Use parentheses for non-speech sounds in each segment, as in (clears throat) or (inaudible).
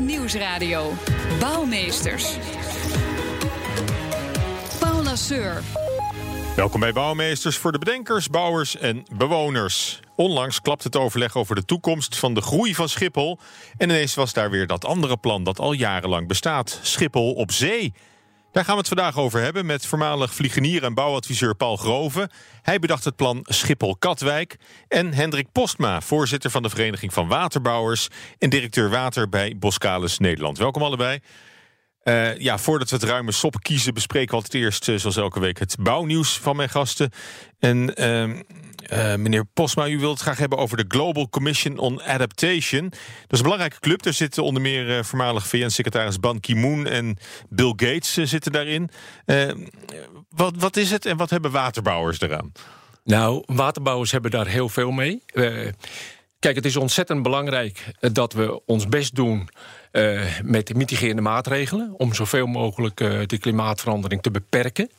Nieuwsradio. Bouwmeesters. Paula Seur. Welkom bij Bouwmeesters voor de bedenkers, bouwers en bewoners. Onlangs klapt het overleg over de toekomst van de groei van Schiphol. En ineens was daar weer dat andere plan dat al jarenlang bestaat: Schiphol op zee. Daar gaan we het vandaag over hebben met voormalig vliegenier en bouwadviseur Paul Groven. Hij bedacht het plan Schiphol-Katwijk. En Hendrik Postma, voorzitter van de Vereniging van Waterbouwers en directeur water bij Boskalis Nederland. Welkom allebei. Uh, ja, voordat we het ruime sop kiezen, bespreken we altijd eerst, uh, zoals elke week, het bouwnieuws van mijn gasten. En uh, meneer Posma, u wilt het graag hebben over de Global Commission on Adaptation. Dat is een belangrijke club. Daar zitten onder meer voormalig VN-secretaris Ban Ki-moon en Bill Gates zitten daarin. wat, wat is het en wat hebben waterbouwers eraan? Nou, waterbouwers hebben daar heel veel mee. kijk, het is ontzettend belangrijk dat we ons best doen met mitigerende maatregelen om zoveel mogelijk uh, de klimaatverandering te beperken.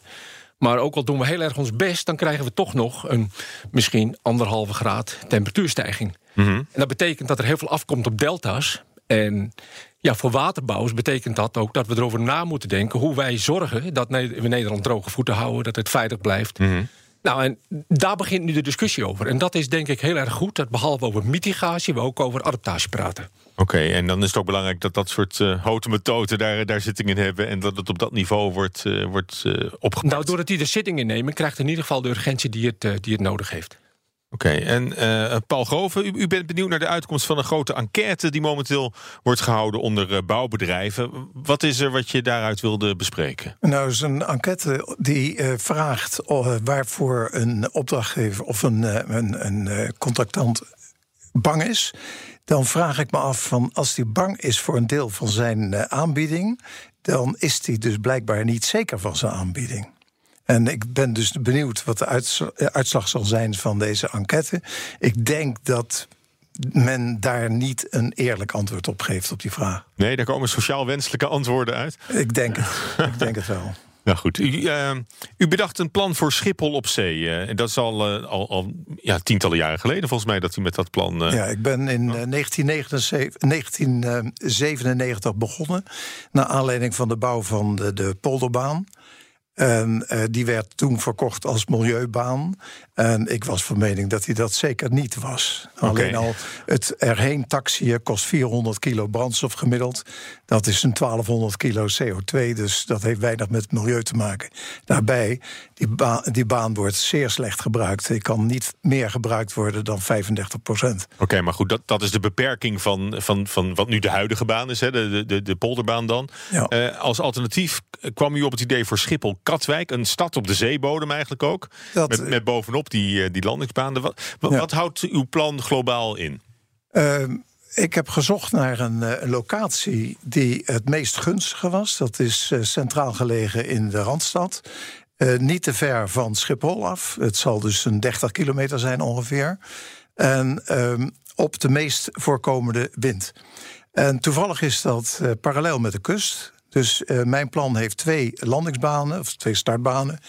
Maar ook al doen we heel erg ons best, dan krijgen we toch nog een misschien anderhalve graad temperatuurstijging. Mm -hmm. En dat betekent dat er heel veel afkomt op delta's. En ja, voor waterbouwers betekent dat ook dat we erover na moeten denken hoe wij zorgen dat we Nederland droge voeten houden, dat het veilig blijft. Mm -hmm. Nou, en daar begint nu de discussie over. En dat is denk ik heel erg goed, dat behalve over mitigatie, we ook over adaptatie praten. Oké, en dan is het ook belangrijk dat dat soort uh, houten methoden daar, daar zitting in hebben... en dat het op dat niveau wordt, uh, wordt uh, opgepakt. Nou, doordat die er zitting in nemen... krijgt in ieder geval de urgentie die het, die het nodig heeft. Oké, en uh, Paul Groven, u, bent benieuwd naar de uitkomst van een grote enquête... die momenteel wordt gehouden onder uh, bouwbedrijven. Wat is er wat je daaruit wilde bespreken? Nou, is een enquête die uh, vraagt waarvoor een opdrachtgever... of een, een, een contractant bang is dan vraag ik me af van als hij bang is voor een deel van zijn aanbieding, dan is hij dus blijkbaar niet zeker van zijn aanbieding. En ik ben dus benieuwd wat de uitslag zal zijn van deze enquête. Ik denk dat men daar niet een eerlijk antwoord op geeft op die vraag. Nee, daar komen sociaal wenselijke antwoorden uit. Ik denk het. ik denk het wel. (laughs) Nou goed, u, uh, u, bedacht een plan voor Schiphol op zee. Uh, en dat is al, uh, al, al ja, tientallen jaren geleden volgens mij dat u met dat plan... Ja, ik ben in 1997 begonnen... naar aanleiding van de bouw van de, de polderbaan. En uh, die werd toen verkocht als milieubaan. En ik was van mening dat hij dat zeker niet was. Okay. Alleen al het erheen taxiën kost 400 kilo brandstof gemiddeld. Dat is een 1200 kilo CO2, dus dat heeft weinig met milieu te maken. Daarbij, die, ba die baan wordt zeer slecht gebruikt. Die kan niet meer gebruikt worden dan 35 procent. Oké, okay, maar goed, dat, dat is de beperking van, van, van wat nu de huidige baan is, hè, de, de, de polderbaan dan. Ja. Uh, als alternatief kwam u op het idee voor Schiphol Katwijk, een stad op de zeebodem eigenlijk ook. Dat, met, met bovenop die, eh, die landingsbanen. Wat, wat, ja. wat houdt uw plan globaal in? Uh, ik heb gezocht naar een, een, locatie die het meest gunstige was. Dat is uh, centraal gelegen in de Randstad. Niet te ver van Schiphol af. Het zal dus een 30 kilometer zijn ongeveer. En ehm, op de meest voorkomende wind. En toevallig is dat parallel met de kust. Dus uh, mijn plan heeft twee landingsbanen, of twee startbanen,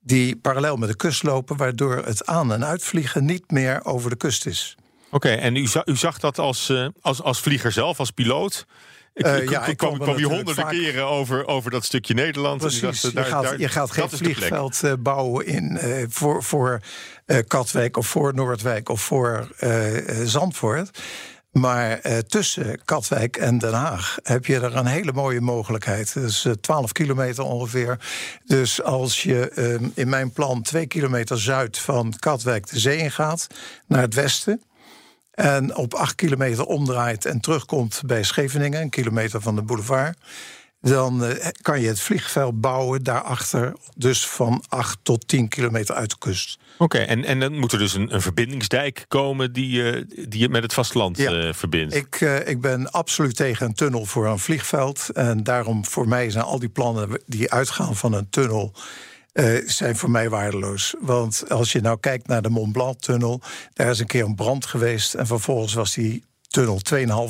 die parallel met de kust lopen, waardoor het aan- en uitvliegen niet meer over de kust is. Oké, en u, u, zag dat als, als, als vlieger zelf, als piloot? Ik, uh, ja, ik kwam, kwam je honderden vaak... keren over, over dat stukje Nederland. Precies, dacht, je, daar, gaat, daar, je gaat geen vliegveld bouwen in, uh, voor, voor Katwijk of voor Noordwijk of voor Zandvoort. Maar eh, tussen Katwijk en Den Haag heb je er een hele mooie mogelijkheid. Dat is uh, 12 kilometer ongeveer. Dus als je uh, in mijn plan twee kilometer zuid van Katwijk de zee ingaat, naar het westen. En op acht kilometer omdraait en terugkomt bij Scheveningen, een kilometer van de boulevard. dan eh, kan je het vliegveld bouwen daarachter, dus van 8 tot 10 kilometer uit de kust. Oké, en, en dan moet er dus een, een verbindingsdijk komen die, eh, die je met het vasteland Ja. eh, verbindt. Ik, ik ben absoluut tegen een tunnel voor een vliegveld. En daarom voor mij zijn al die plannen die uitgaan van een tunnel. Eh, zijn voor mij waardeloos. Want als je nou kijkt naar de Mont Blanc-tunnel, daar is een keer een brand geweest. En vervolgens was die tunnel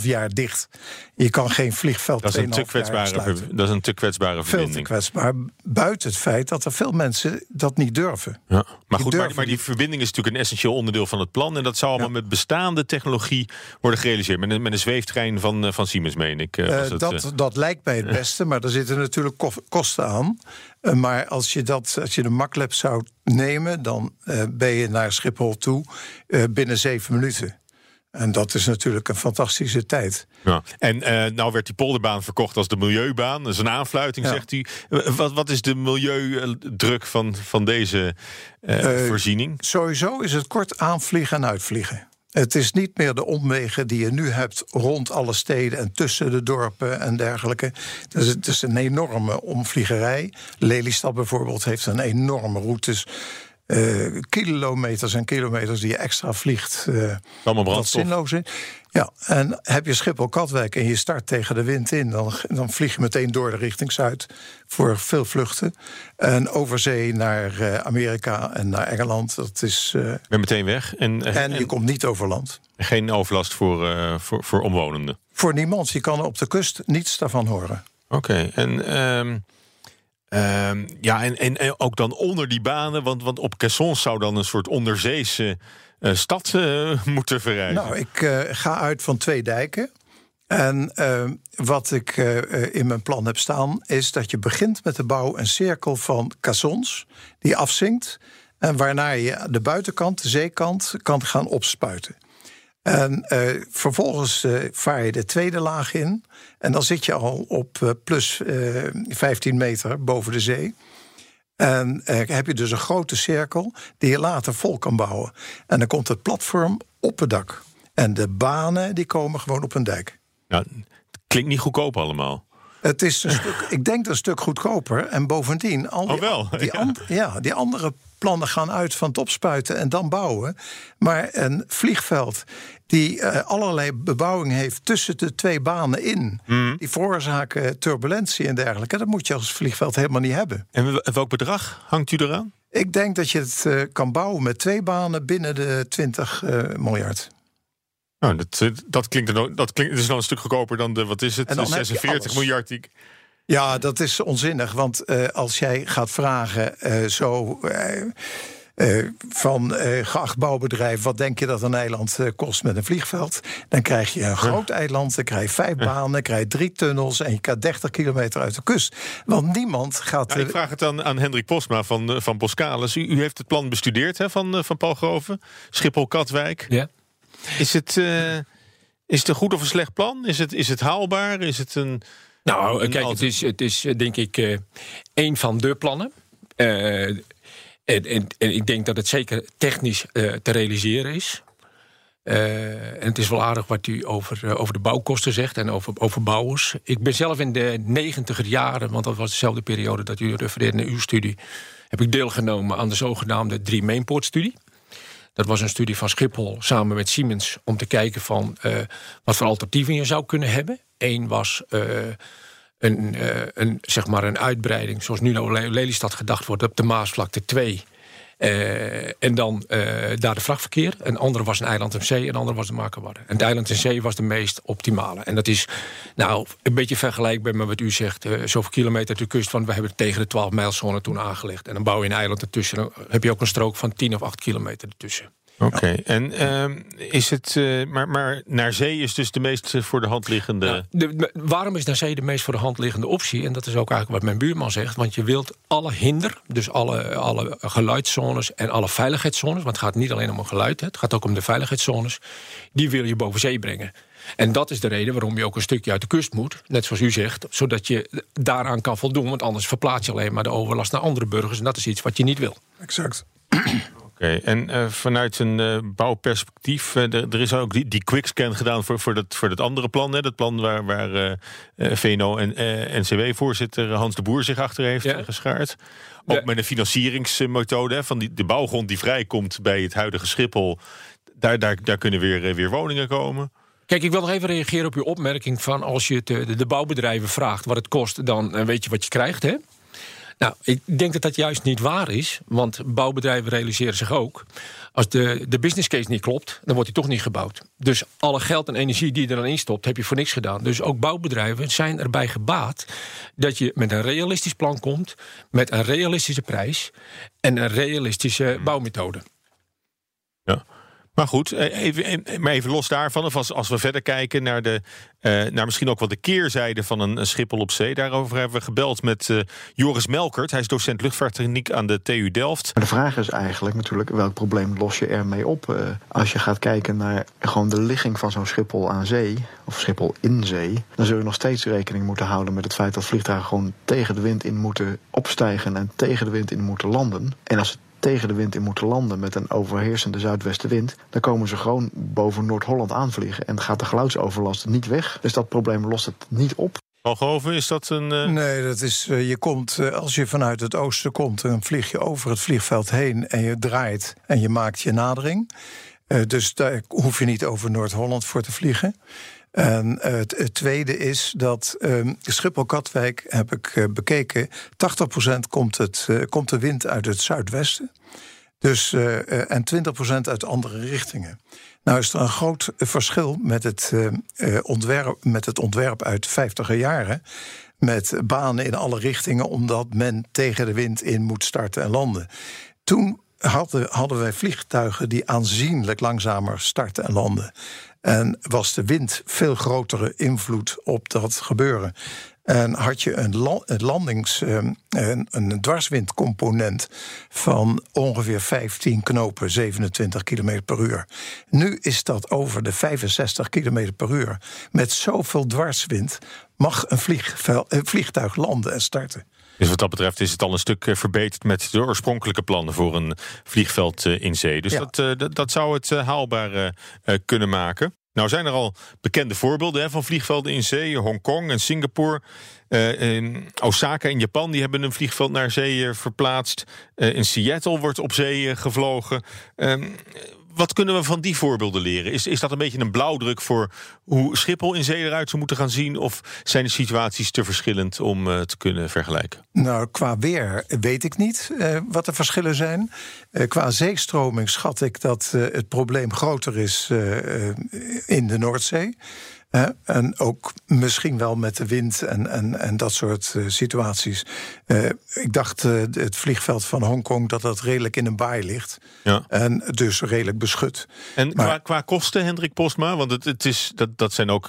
2,5 jaar dicht. Je kan geen vliegveld dat, is een 2,5 te jaar kwetsbare, dat is een te kwetsbare Veel te verbinding. kwetsbaar. Buiten het feit dat er veel mensen dat niet durven. Ja. Maar goed, maar, durven maar die verbinding is natuurlijk een essentieel onderdeel van het plan. En dat zou allemaal met bestaande technologie worden gerealiseerd. Met een, met een zweeftrein van, eh, van Siemens, meen ik. eh, Eh, dat, eh. dat lijkt mij het beste, maar er zitten natuurlijk ko- kosten aan. Maar als je, dat, als je de MacLab zou nemen, dan ben je naar Schiphol toe binnen zeven minuten. En dat is natuurlijk een fantastische tijd. Ja. En eh, nou werd die polderbaan verkocht als de milieubaan. Dat is een aanfluiting, Ja. zegt u. Wat, wat is de milieudruk van, van deze eh, Eh, voorziening? Sowieso is het kort aanvliegen en uitvliegen. Het is niet meer de omwegen die je nu hebt rond alle steden en tussen de dorpen en dergelijke. Dus het is een enorme omvliegerij. Lelystad bijvoorbeeld heeft een enorme routes. Eh, kilometers en kilometers die je extra vliegt. eh, Allemaal wat brandstof. zinloos is. Ja, en heb je Schiphol-Katwijk en je start tegen de wind in... Dan, dan vlieg je meteen door de richting Zuid voor veel vluchten. En over zee naar eh, Amerika en naar Engeland. Dat is, ben meteen weg. En, en je en komt niet over land. geen overlast voor, voor, voor omwonenden. Voor niemand. Je kan op de kust niets daarvan horen. Oké, en, ehm, ehm, ja, en, en, ook dan onder die banen, want, want op Caissons zou dan een soort onderzeese eh, stad eh, (laughs) moeten verrijzen. Nou, ik eh, ga uit van twee dijken. En eh, wat ik in mijn plan heb staan, is dat je begint met de bouw een cirkel van caissons die afzinkt. En waarna je de buitenkant, de zeekant, kan gaan opspuiten. En eh, vervolgens eh, vaar je de tweede laag in. En dan zit je al op eh, plus eh 15 meter boven de zee. En heb je dus een grote cirkel die je later vol kan bouwen. En dan komt het platform op het dak. En de banen die komen gewoon op een dijk. Nou, het klinkt niet goedkoop allemaal. Het is een stuk, ik denk een stuk goedkoper. En bovendien, al die, Oh, wel, die, (laughs) ja. an- ja, die andere plannen gaan uit van het opspuiten en dan bouwen. Maar een vliegveld die eh, allerlei bebouwing heeft tussen de twee banen in, Hmm. die veroorzaken turbulentie en dergelijke, dat moet je als vliegveld helemaal niet hebben. En wel- welk bedrag hangt u eraan? Ik denk dat je het eh, kan bouwen met twee banen binnen de 20 eh, miljard. Nou, dat, dat klinkt dat klinkt, is nog een stuk goedkoper dan de, wat is het, En dan de heb je 46 alles. miljard. Die, ik- Ja, dat is onzinnig. Want eh, als jij gaat vragen eh, zo. eh, van eh, geacht bouwbedrijf, wat denk je dat een eiland eh, kost met een vliegveld? Dan krijg je een groot eiland, dan krijg je vijf banen, dan krijg je drie tunnels en je kan 30 kilometer uit de kust. Want niemand gaat. Nou, ik vraag het aan, aan Hendrik Posma van, van Boskalis. U, u heeft het plan bestudeerd hè, van, van Paul Groven, Schiphol-Katwijk. Ja. Is het, eh, is het een goed of een slecht plan? Is het, is het haalbaar? Is het een. Nou, Een kijk, het is, het is eh, denk ik eh een van de plannen. Eh, en, en, en ik denk dat het zeker technisch eh, te realiseren is. Eh, en het is wel aardig wat u over, eh, over de bouwkosten zegt en over, over bouwers. Ik ben zelf in de negentiger jaren, want dat was dezelfde periode dat u refereerde naar uw studie, heb ik deelgenomen aan de zogenaamde drie mainport studie. Dat was een studie van Schiphol samen met Siemens om te kijken van eh, wat voor alternatieven je zou kunnen hebben. Eén was eh, een, eh, een, zeg maar een uitbreiding, zoals nu naar Le- Lelystad gedacht wordt, op de Maasvlakte 2. Eh, en dan daar de vrachtverkeer. Een andere was een eiland en zee, een andere was de Makerwadden. En het eiland en zee was de meest optimale. En dat is nou een beetje vergelijkbaar met wat u zegt. eh, zoveel kilometer de kust, want we hebben tegen de 12 mijlzone toen aangelegd. En dan bouw je een eiland ertussen. Dan heb je ook een strook van 10 of 8 kilometer ertussen. Oké, en ehm, is het. eh, maar, maar naar zee is dus de meest eh, voor de hand liggende. Nou, de- de- waarom is naar zee de meest voor de hand liggende optie? En dat is ook eigenlijk wat mijn buurman zegt. Want je wilt alle hinder, dus alle, alle geluidszones en alle veiligheidszones... want het gaat niet alleen om een geluid, hè, het gaat ook om de veiligheidszones... die wil je boven zee brengen. En dat is de reden waarom je ook een stukje uit de kust moet. Net zoals u zegt, zodat je daaraan kan voldoen. Want anders verplaats je alleen maar de overlast naar andere burgers. En dat is iets wat je niet wil. Exact. Oké. En uh, vanuit een uh, bouwperspectief, uh, er, er, is ook die, die quickscan gedaan voor, voor, dat, voor dat andere plan. Hè, dat plan waar, waar VNO en NCW-voorzitter Hans de Boer zich achter heeft ja. geschaard. Ook ja. met een financieringsmethode hè, van die, de bouwgrond die vrijkomt bij het huidige Schiphol. Daar, daar, daar kunnen weer, weer woningen komen. Kijk, ik wil nog even reageren op uw opmerking van als je de, de bouwbedrijven vraagt wat het kost, dan weet je wat je krijgt. Hè? Nou, ik denk dat dat juist niet waar is. Want bouwbedrijven realiseren zich ook. Als de, de business case niet klopt, dan wordt hij toch niet gebouwd. Dus alle geld en energie die je er dan in stopt, heb je voor niks gedaan. Dus ook bouwbedrijven zijn erbij gebaat dat je met een realistisch plan komt, met een realistische prijs en een realistische bouwmethode. Ja. Maar goed, eh, even, maar even los daarvan, of als, we verder kijken naar, de, uh, naar misschien ook wel de keerzijde van een, een, Schiphol op zee. Daarover hebben we gebeld met Joris Melkert. Hij is docent luchtvaarttechniek aan de TU Delft. Maar de vraag is eigenlijk natuurlijk, welk probleem los je ermee op? Als je gaat kijken naar gewoon de ligging van zo'n Schiphol aan zee, of Schiphol in zee, dan zul je nog steeds rekening moeten houden met het feit dat vliegtuigen gewoon tegen de wind in moeten opstijgen en tegen de wind in moeten landen. En als het tegen de wind in moeten landen met een overheersende zuidwestenwind, dan komen ze gewoon boven Noord-Holland aanvliegen en gaat de geluidsoverlast niet weg. Dus dat probleem lost het niet op. Algoven, is dat een. Uh... Nee, dat is. Uh, je komt, uh, als je vanuit het oosten komt, dan vlieg je over het vliegveld heen en je draait en je maakt je nadering. dus daar hoef je niet over Noord-Holland voor te vliegen. En het, tweede is dat um, Schiphol-Katwijk heb ik uh, bekeken. 80% komt, het, uh, komt de wind uit het zuidwesten. Dus, uh, en 20% uit andere richtingen. Nou is er een groot verschil met het, ontwerp, met het ontwerp uit 50er jaren. Met banen in alle richtingen, omdat men tegen de wind in moet starten en landen. Toen hadden, hadden wij vliegtuigen die aanzienlijk langzamer starten en landen. En was de wind veel grotere invloed op dat gebeuren. En had je een, landings, ehm, een, een dwarswindcomponent van ongeveer 15 knopen, 27 km per uur. Nu is dat over de 65 km per uur. Met zoveel dwarswind mag een, een vliegtuig landen en starten. Dus wat dat betreft is het al een stuk eh, verbeterd met de oorspronkelijke plannen voor een vliegveld eh, in zee. Dus eh, dat, dat, zou het haalbaar kunnen maken. Nou zijn er al bekende voorbeelden hè, van vliegvelden in zee. Hongkong en Singapore. in Osaka in Japan die hebben een vliegveld naar zee verplaatst. in Seattle wordt op zee gevlogen. Ehm, wat kunnen we van die voorbeelden leren? Is, is dat een beetje een blauwdruk voor hoe Schiphol in zee eruit zou moeten gaan zien? Of zijn de situaties te verschillend om uh, te kunnen vergelijken? Nou, qua weer weet ik niet uh, wat de verschillen zijn. Uh, qua zeestroming schat ik dat het probleem groter is in de Noordzee en ook misschien wel met de wind en, en, en dat soort uh, situaties. Uh, ik dacht uh, het vliegveld van Hongkong dat dat redelijk in een baai ligt. Ja. En dus redelijk beschut. En maar, qua, qua kosten, Hendrik Postma, want het, het is, dat, dat zijn ook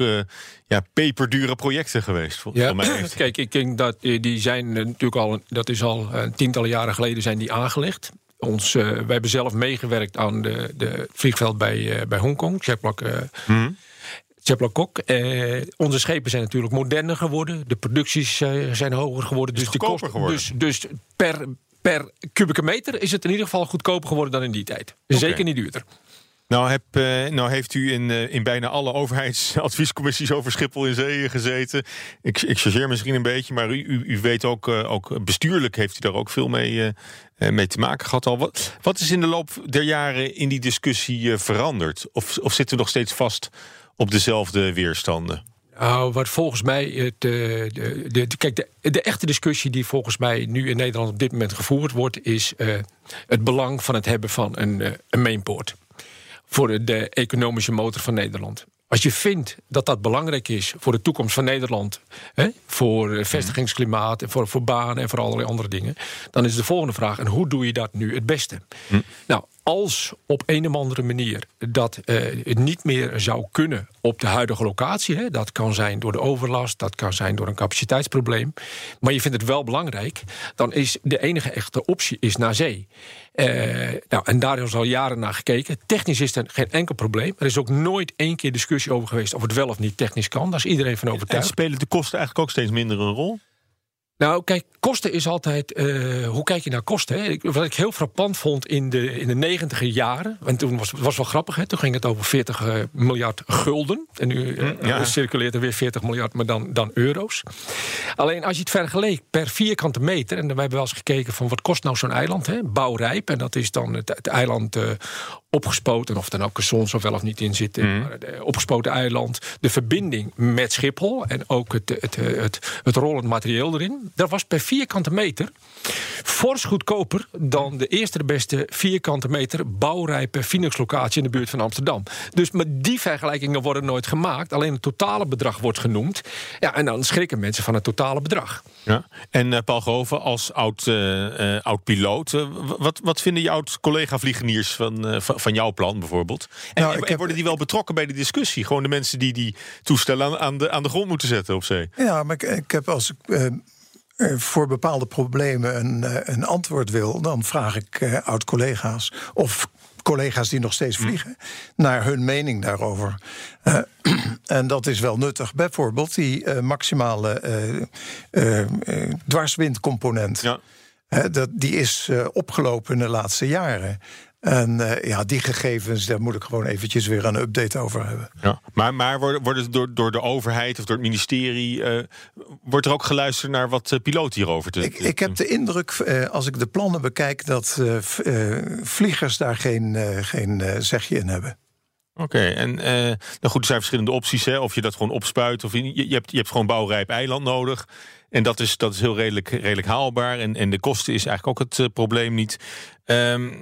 ja, peperdure projecten geweest. Ja. Mij (clears throat) Kijk, ik denk dat die zijn natuurlijk al, dat is al tientallen jaren geleden zijn die aangelegd. Ons, wij hebben zelf meegewerkt aan de, de vliegveld bij, bij Hongkong, Checkblok. Kok. Eh, onze schepen zijn natuurlijk moderner geworden. De producties eh, zijn hoger geworden. dus, de kosten, geworden. dus, dus per, per kubieke meter is het in ieder geval goedkoper geworden dan in die tijd. Zeker niet duurder. Nou, heb, uh, nou heeft u in, uh, in bijna alle overheidsadviescommissies over Schiphol in Zee gezeten. Ik, ik chargeer misschien een beetje, maar u, u, weet ook, ook bestuurlijk heeft u daar ook veel mee, mee te maken gehad al. Wat, wat is in de loop der jaren in die discussie veranderd? Of, of zitten we nog steeds vast op dezelfde weerstanden? Nou, wat volgens mij. Het, de, de, de, kijk, de, de, echte discussie die volgens mij nu in Nederland op dit moment gevoerd wordt, is uh, het belang van het hebben van een, uh, een mainpoort. Voor de, de, economische motor van Nederland. Als je vindt dat dat belangrijk is voor de toekomst van Nederland, hè, voor vestigingsklimaat en voor, voor banen en voor allerlei andere dingen, dan is de volgende vraag: en hoe doe je dat nu het beste? Hm. Nou, als op een of andere manier dat uh, het niet meer zou kunnen op de huidige locatie, hè, dat kan zijn door de overlast, dat kan zijn door een capaciteitsprobleem, maar je vindt het wel belangrijk, dan is de enige echte optie is naar zee. Uh, nou, en daar is al jaren naar gekeken. Technisch is er geen enkel probleem. Er is ook nooit één keer discussie over geweest of het wel of niet technisch kan. Daar is iedereen van overtuigd. En spelen de kosten eigenlijk ook steeds minder een rol? Nou, kijk, kosten is altijd. eh, hoe kijk je naar kosten? Hè? Wat ik heel frappant vond in de, in de negentiger jaren. En toen was het was wel grappig, hè? toen ging het over 40 eh, miljard gulden. En nu eh, ja. circuleert er weer 40 miljard, maar dan, dan euro's. Alleen als je het vergeleek per vierkante meter. En we hebben wel eens gekeken van wat kost nou zo'n eiland? Hè? Bouwrijp. En dat is dan het, het eiland opgespoten. Of er nou caissons of wel of niet in. Maar het, eh, opgespoten eiland. De verbinding met Schiphol. En ook het, het, het, het, het rollend materieel erin. Dat was per vierkante meter fors goedkoper dan de eerste de beste vierkante meter bouwrijpe Phoenix-locatie in de buurt van Amsterdam. Dus met die vergelijkingen worden nooit gemaakt. Alleen het totale bedrag wordt genoemd. Ja, en dan schrikken mensen van het totale bedrag. Ja. En eh, Paul Groven, als oud, eh, eh, oud piloot, w- wat, wat vinden je oud collega-vliegeniers van, eh, van, jouw plan bijvoorbeeld? En, Nou, en- ik en heb- worden die wel betrokken bij de discussie? Gewoon de mensen die die toestellen aan, aan, de, aan de grond moeten zetten op zee? Ja, maar ik, ik heb als ik voor bepaalde problemen een, eh, een antwoord wil, dan vraag ik eh, oud-collega's of collega's die nog steeds vliegen naar hun mening daarover. Eh, (clears throat) en dat is wel nuttig. Bijvoorbeeld die eh, maximale eh, eh, eh, dwarswindcomponent. Ja. Dat, die is eh, opgelopen in de laatste jaren. En eh, ja, die gegevens, daar moet ik gewoon eventjes weer een update over hebben. Ja. Maar, maar worden, worden door, door de overheid of door het ministerie... eh, wordt er ook geluisterd naar wat piloten hierover te Ik, ik heb de indruk, eh, als ik de plannen bekijk, dat vliegers daar geen, geen zegje in hebben. Oké, en eh, nou goed, er zijn verschillende opties. Hè? Of je dat gewoon opspuit. Of je, je, hebt, je hebt gewoon bouwrijp eiland nodig. En dat is, dat is heel redelijk, redelijk haalbaar. En, en de kosten is eigenlijk ook het probleem niet. Ehm,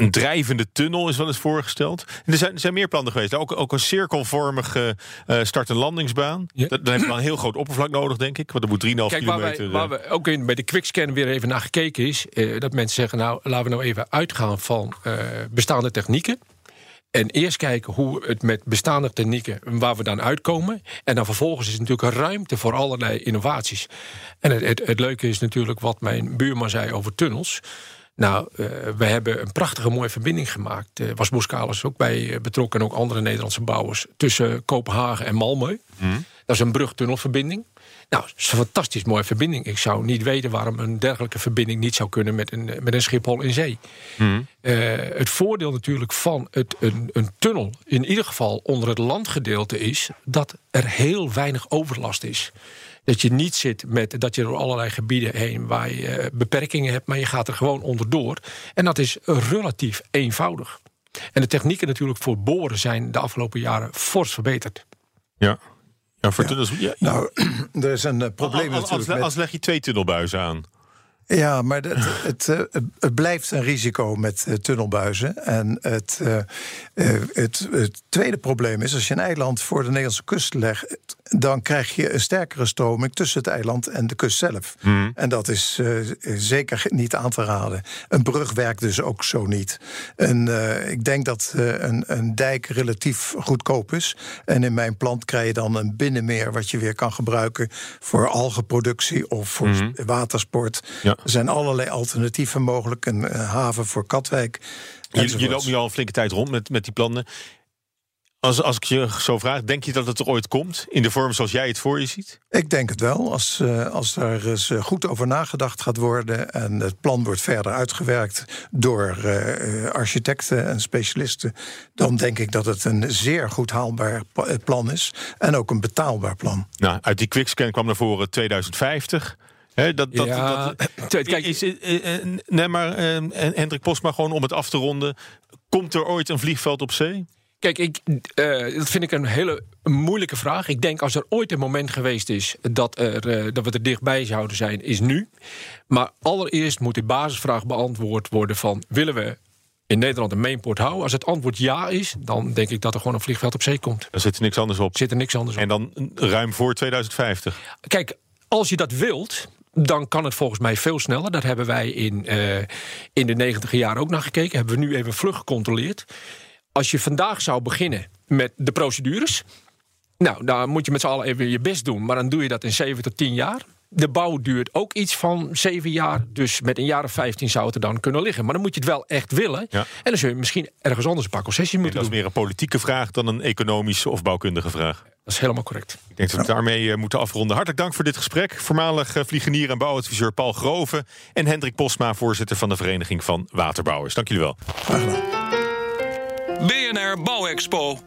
een drijvende tunnel is wel eens voorgesteld. En er, zijn, er zijn meer plannen geweest. Ook, ook een cirkelvormige eh, start- en landingsbaan. Ja. Dat, dan heb je wel een heel groot oppervlak nodig, denk ik. Want er moet 3,5 Kijk, waar, wij, kilometer... waar eh, we ook in, bij de quickscan weer even naar gekeken is... eh, dat mensen zeggen, nou, laten we nou even uitgaan van eh, bestaande technieken... En eerst kijken hoe het met bestaande technieken, waar we dan uitkomen. En dan vervolgens is natuurlijk ruimte voor allerlei innovaties. En het, het, het leuke is natuurlijk wat mijn buurman zei over tunnels. Nou, eh, we hebben een prachtige mooie verbinding gemaakt. Eh was Boskalis ook bij eh, betrokken en ook andere Nederlandse bouwers. Tussen Kopenhagen en Malmö. Dat is een brugtunnelverbinding. Nou, dat is een fantastisch mooie verbinding. Ik zou niet weten waarom een dergelijke verbinding niet zou kunnen met een, met een Schiphol in zee. Eh, het voordeel natuurlijk van het, een, een tunnel, in ieder geval onder het landgedeelte, is dat er heel weinig overlast is. Dat je niet zit met dat je door allerlei gebieden heen waar je eh, beperkingen hebt, maar je gaat er gewoon onderdoor. En dat is relatief eenvoudig. En de technieken natuurlijk voor boren zijn de afgelopen jaren fors verbeterd. ja. ja, voor tunnels... Ja, Nou, (clears throat) er is een eh, probleem als, als, natuurlijk. met- als leg je twee tunnelbuizen aan. Ja, maar het, het, eh, het, het blijft een risico met eh, tunnelbuizen. En het, eh, het, het tweede probleem is, als je een eiland voor de Nederlandse kust legt... dan krijg je een sterkere stroming tussen het eiland en de kust zelf. En dat is zeker niet aan te raden. Een brug werkt dus ook zo niet. En, ik denk dat een, een dijk relatief goedkoop is. En in mijn plant krijg je dan een binnenmeer... wat je weer kan gebruiken voor algenproductie of voor watersport... Ja. Er zijn allerlei alternatieven mogelijk. Een eh, haven voor Katwijk. Je, loopt nu al een flinke tijd rond met, met die plannen. Als, als ik je zo vraag, denk je dat het er ooit komt? In de vorm zoals jij het voor je ziet? Ik denk het wel. Als, eh, als daar eens eh, goed over nagedacht gaat worden... en het plan wordt verder uitgewerkt door architecten en specialisten... dan denk ik dat het een zeer goed haalbaar plan is. En ook een betaalbaar plan. Nou, uit die quickscan kwam naar voren 2050. Hè, dat, dat, Ja, dat, kijk- is, eh, eh, nee, maar eh, Hendrik Posma, gewoon om het af te ronden. Komt er ooit een vliegveld op zee? Kijk, ik, eh, dat vind ik een hele moeilijke vraag. Ik denk als er ooit een moment geweest is dat, er, eh, dat we er dichtbij zouden zijn, is nu. Maar allereerst moet de basisvraag beantwoord worden van... willen we in Nederland een mainport houden? Als het antwoord ja is, dan denk ik dat er gewoon een vliegveld op zee komt. Daar zit er niks anders op. Zit er niks anders op. En dan ruim voor 2050. Kijk, als je dat wilt, dan kan het volgens mij veel sneller. Dat hebben wij in, eh, in de negentiger jaren ook naar gekeken. Hebben we nu even vlug gecontroleerd. Als je vandaag zou beginnen met de procedures... nou, dan moet je met z'n allen even je best doen. Maar dan doe je dat in 7 tot 10 jaar. De bouw duurt ook iets van 7 jaar. Dus met een jaar of 15 zou het er dan kunnen liggen. Maar dan moet je het wel echt willen. Ja. En dan zul je misschien ergens anders een paar concessies En moeten dat is doen. meer een politieke vraag dan een economische of bouwkundige vraag. Dat is helemaal correct. Ik denk dat we daarmee eh, moeten afronden. Hartelijk dank voor dit gesprek. Voormalig eh, vliegenier en bouwadviseur Paul Groven... en Hendrik Posma, voorzitter van de Vereniging van Waterbouwers. Dank jullie wel. Graag gedaan. BNR Bouwexpo.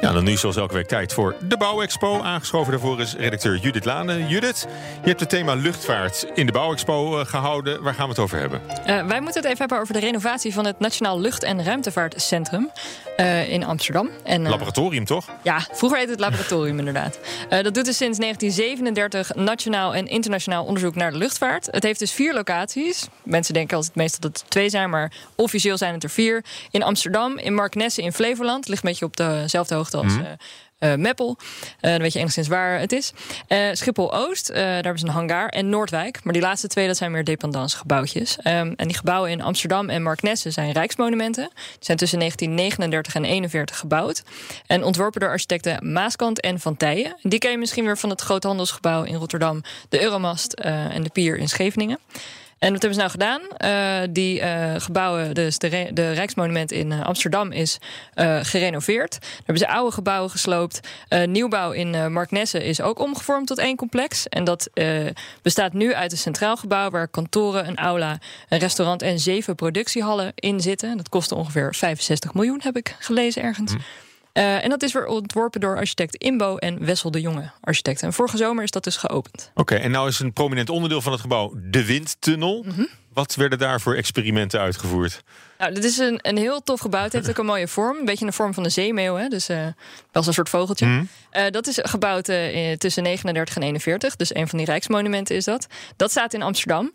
Ja, dan nu zoals elke week tijd voor de Bouwexpo. Aangeschoven daarvoor is redacteur Judith Lane. Judith, je hebt het thema luchtvaart in de Bouwexpo eh, gehouden. Waar gaan we het over hebben? Uh, wij moeten het even hebben over de renovatie van het Nationaal Lucht- en Ruimtevaartcentrum uh, in Amsterdam. En, laboratorium, toch? Ja, vroeger heette het laboratorium (laughs) inderdaad. dat doet dus sinds 1937 nationaal en internationaal onderzoek naar de luchtvaart. Het heeft dus vier locaties. Mensen denken altijd meestal dat het twee zijn, maar officieel zijn het er vier. In Amsterdam, in Marknesse in Flevoland. Ligt een beetje op dezelfde hoogte als mm. uh, Meppel. Uh, dan weet je enigszins waar het is. Uh, Schiphol-Oost, daar hebben ze een hangar. En Noordwijk. Maar die laatste twee, dat zijn meer dependance-gebouwtjes. Um, en die gebouwen in Amsterdam en Marknesse zijn rijksmonumenten. Die zijn tussen 1939 en 41 gebouwd. En ontworpen door architecten Maaskant en Van Tijen. Die ken je misschien weer van het Groothandelsgebouw in Rotterdam... de Euromast en de Pier in Scheveningen. En wat hebben ze nou gedaan? Uh, die uh, gebouwen, dus de, de Rijksmonument in uh, Amsterdam is gerenoveerd. Daar hebben ze oude gebouwen gesloopt. nieuwbouw in Marknesse is ook omgevormd tot één complex. En dat bestaat nu uit een centraal gebouw waar kantoren, een aula, een restaurant en zeven productiehallen in zitten. Dat kostte ongeveer 65 miljoen, heb ik gelezen ergens. Hm. Uh, en dat is weer ontworpen door architect Imbo en Wessel de Jonge architecten. En vorige zomer is dat dus geopend. Oké, okay, en nou is een prominent onderdeel van het gebouw de windtunnel. Mm -hmm. Wat werden daar voor experimenten uitgevoerd? Nou, dit is een, een heel tof gebouw. Het heeft ook een mooie vorm. Een beetje de vorm van een zeemeeuw. Hè? Dus uh, wel een soort vogeltje. Mm. Uh, dat is gebouwd uh, tussen 39 en 41. Dus een van die rijksmonumenten is dat. Dat staat in Amsterdam. Um,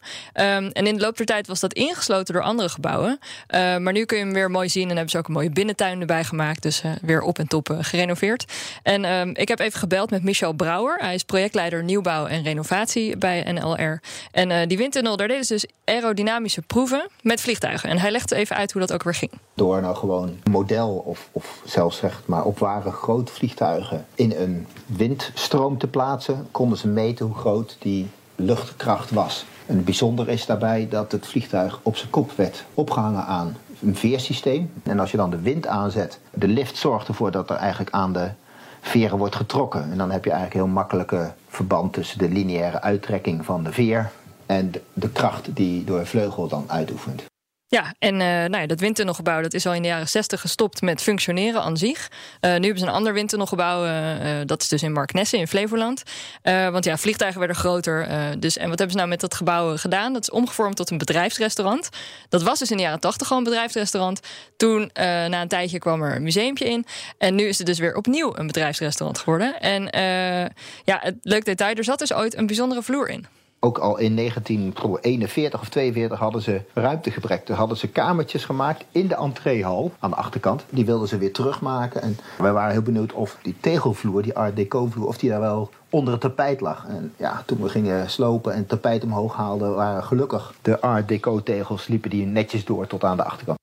en in de loop der tijd was dat ingesloten door andere gebouwen. maar nu kun je hem weer mooi zien. En hebben ze ook een mooie binnentuin erbij gemaakt. Dus weer op en top gerenoveerd. En um, ik heb even gebeld met Michel Brouwer. Hij is projectleider nieuwbouw en renovatie bij NLR. En die windtunnel, daar deden ze dus aerodynamische proeven met vliegtuigen. En hij legde even uit hoe dat ook weer ging. Door nou gewoon een model of, of zelfs zeg maar op ware grote vliegtuigen in een windstroom te plaatsen, konden ze meten hoe groot die luchtkracht was. En het bijzondere is daarbij dat het vliegtuig op zijn kop werd opgehangen aan een veersysteem. En als je dan de wind aanzet, de lift zorgt ervoor dat er eigenlijk aan de veren wordt getrokken. En dan heb je eigenlijk heel makkelijke verband tussen de lineaire uittrekking van de veer en de kracht die door een vleugel dan uitoefent. Ja, en uh, nou ja, dat windtunnelgebouw dat is al in de jaren 60 gestopt met functioneren aan zich. Uh, nu hebben ze een ander windtunnelgebouw, uh, dat is dus in Marknesse in Flevoland. want ja, vliegtuigen werden groter. dus, en wat hebben ze nou met dat gebouw gedaan? Dat is omgevormd tot een bedrijfsrestaurant. Dat was dus in de jaren 80 al een bedrijfsrestaurant. Toen, na een tijdje, kwam er een museumpje in. En nu is het dus weer opnieuw een bedrijfsrestaurant geworden. En ja, het leuk detail, er zat dus ooit een bijzondere vloer in ook al in 1941 of 42 hadden ze ruimtegebrek. Toen hadden ze kamertjes gemaakt in de entreehal aan de achterkant. Die wilden ze weer terugmaken. En wij waren heel benieuwd of die tegelvloer, die Art Deco vloer, of die daar wel onder het tapijt lag. En ja, toen we gingen slopen en het tapijt omhoog haalden, waren gelukkig de Art Deco tegels liepen die netjes door tot aan de achterkant.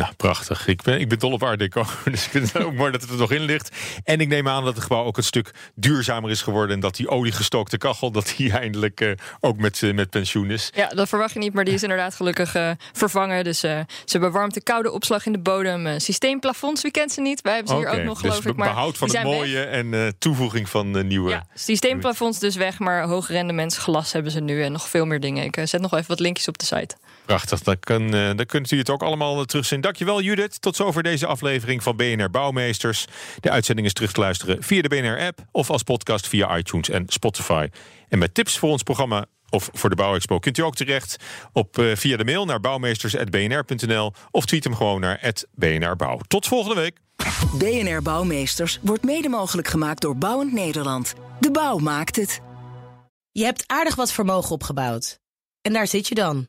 Nou, prachtig. Ik ben, ik ben dol op Art Deco. (laughs) Dus ik vind het ook mooi dat het er nog in ligt. En ik neem aan dat het gebouw ook een stuk duurzamer is geworden. En dat die oliegestookte kachel, dat die eindelijk uh, ook met, uh, met pensioen is. Ja, dat verwacht je niet, maar die is inderdaad gelukkig uh, vervangen. Dus ze bewarmt de koude opslag in de bodem. systeemplafonds, wie kent ze niet? Wij hebben ze hier ook nog, geloof dus ik. Maar behoud van het mooie weg. en toevoeging van nieuwe. Ja, systeemplafonds dus weg, maar hoogrendementsglas hebben ze nu. En nog veel meer dingen. Ik zet nog even wat linkjes op de site. Prachtig, dan, kan, dan kunt u het ook allemaal terugzien. Dankjewel Judith. Tot zover deze aflevering van BNR Bouwmeesters. De uitzending is terug te luisteren via de BNR-app... of als podcast via iTunes en Spotify. En met tips voor ons programma of voor de Bouwexpo kunt u ook terecht op, uh, via de mail naar bouwmeesters.bnr.nl... of tweet hem gewoon naar @bnrbouw. Tot volgende week. BNR Bouwmeesters wordt mede mogelijk gemaakt door Bouwend Nederland. De bouw maakt het. Je hebt aardig wat vermogen opgebouwd. En daar zit je dan,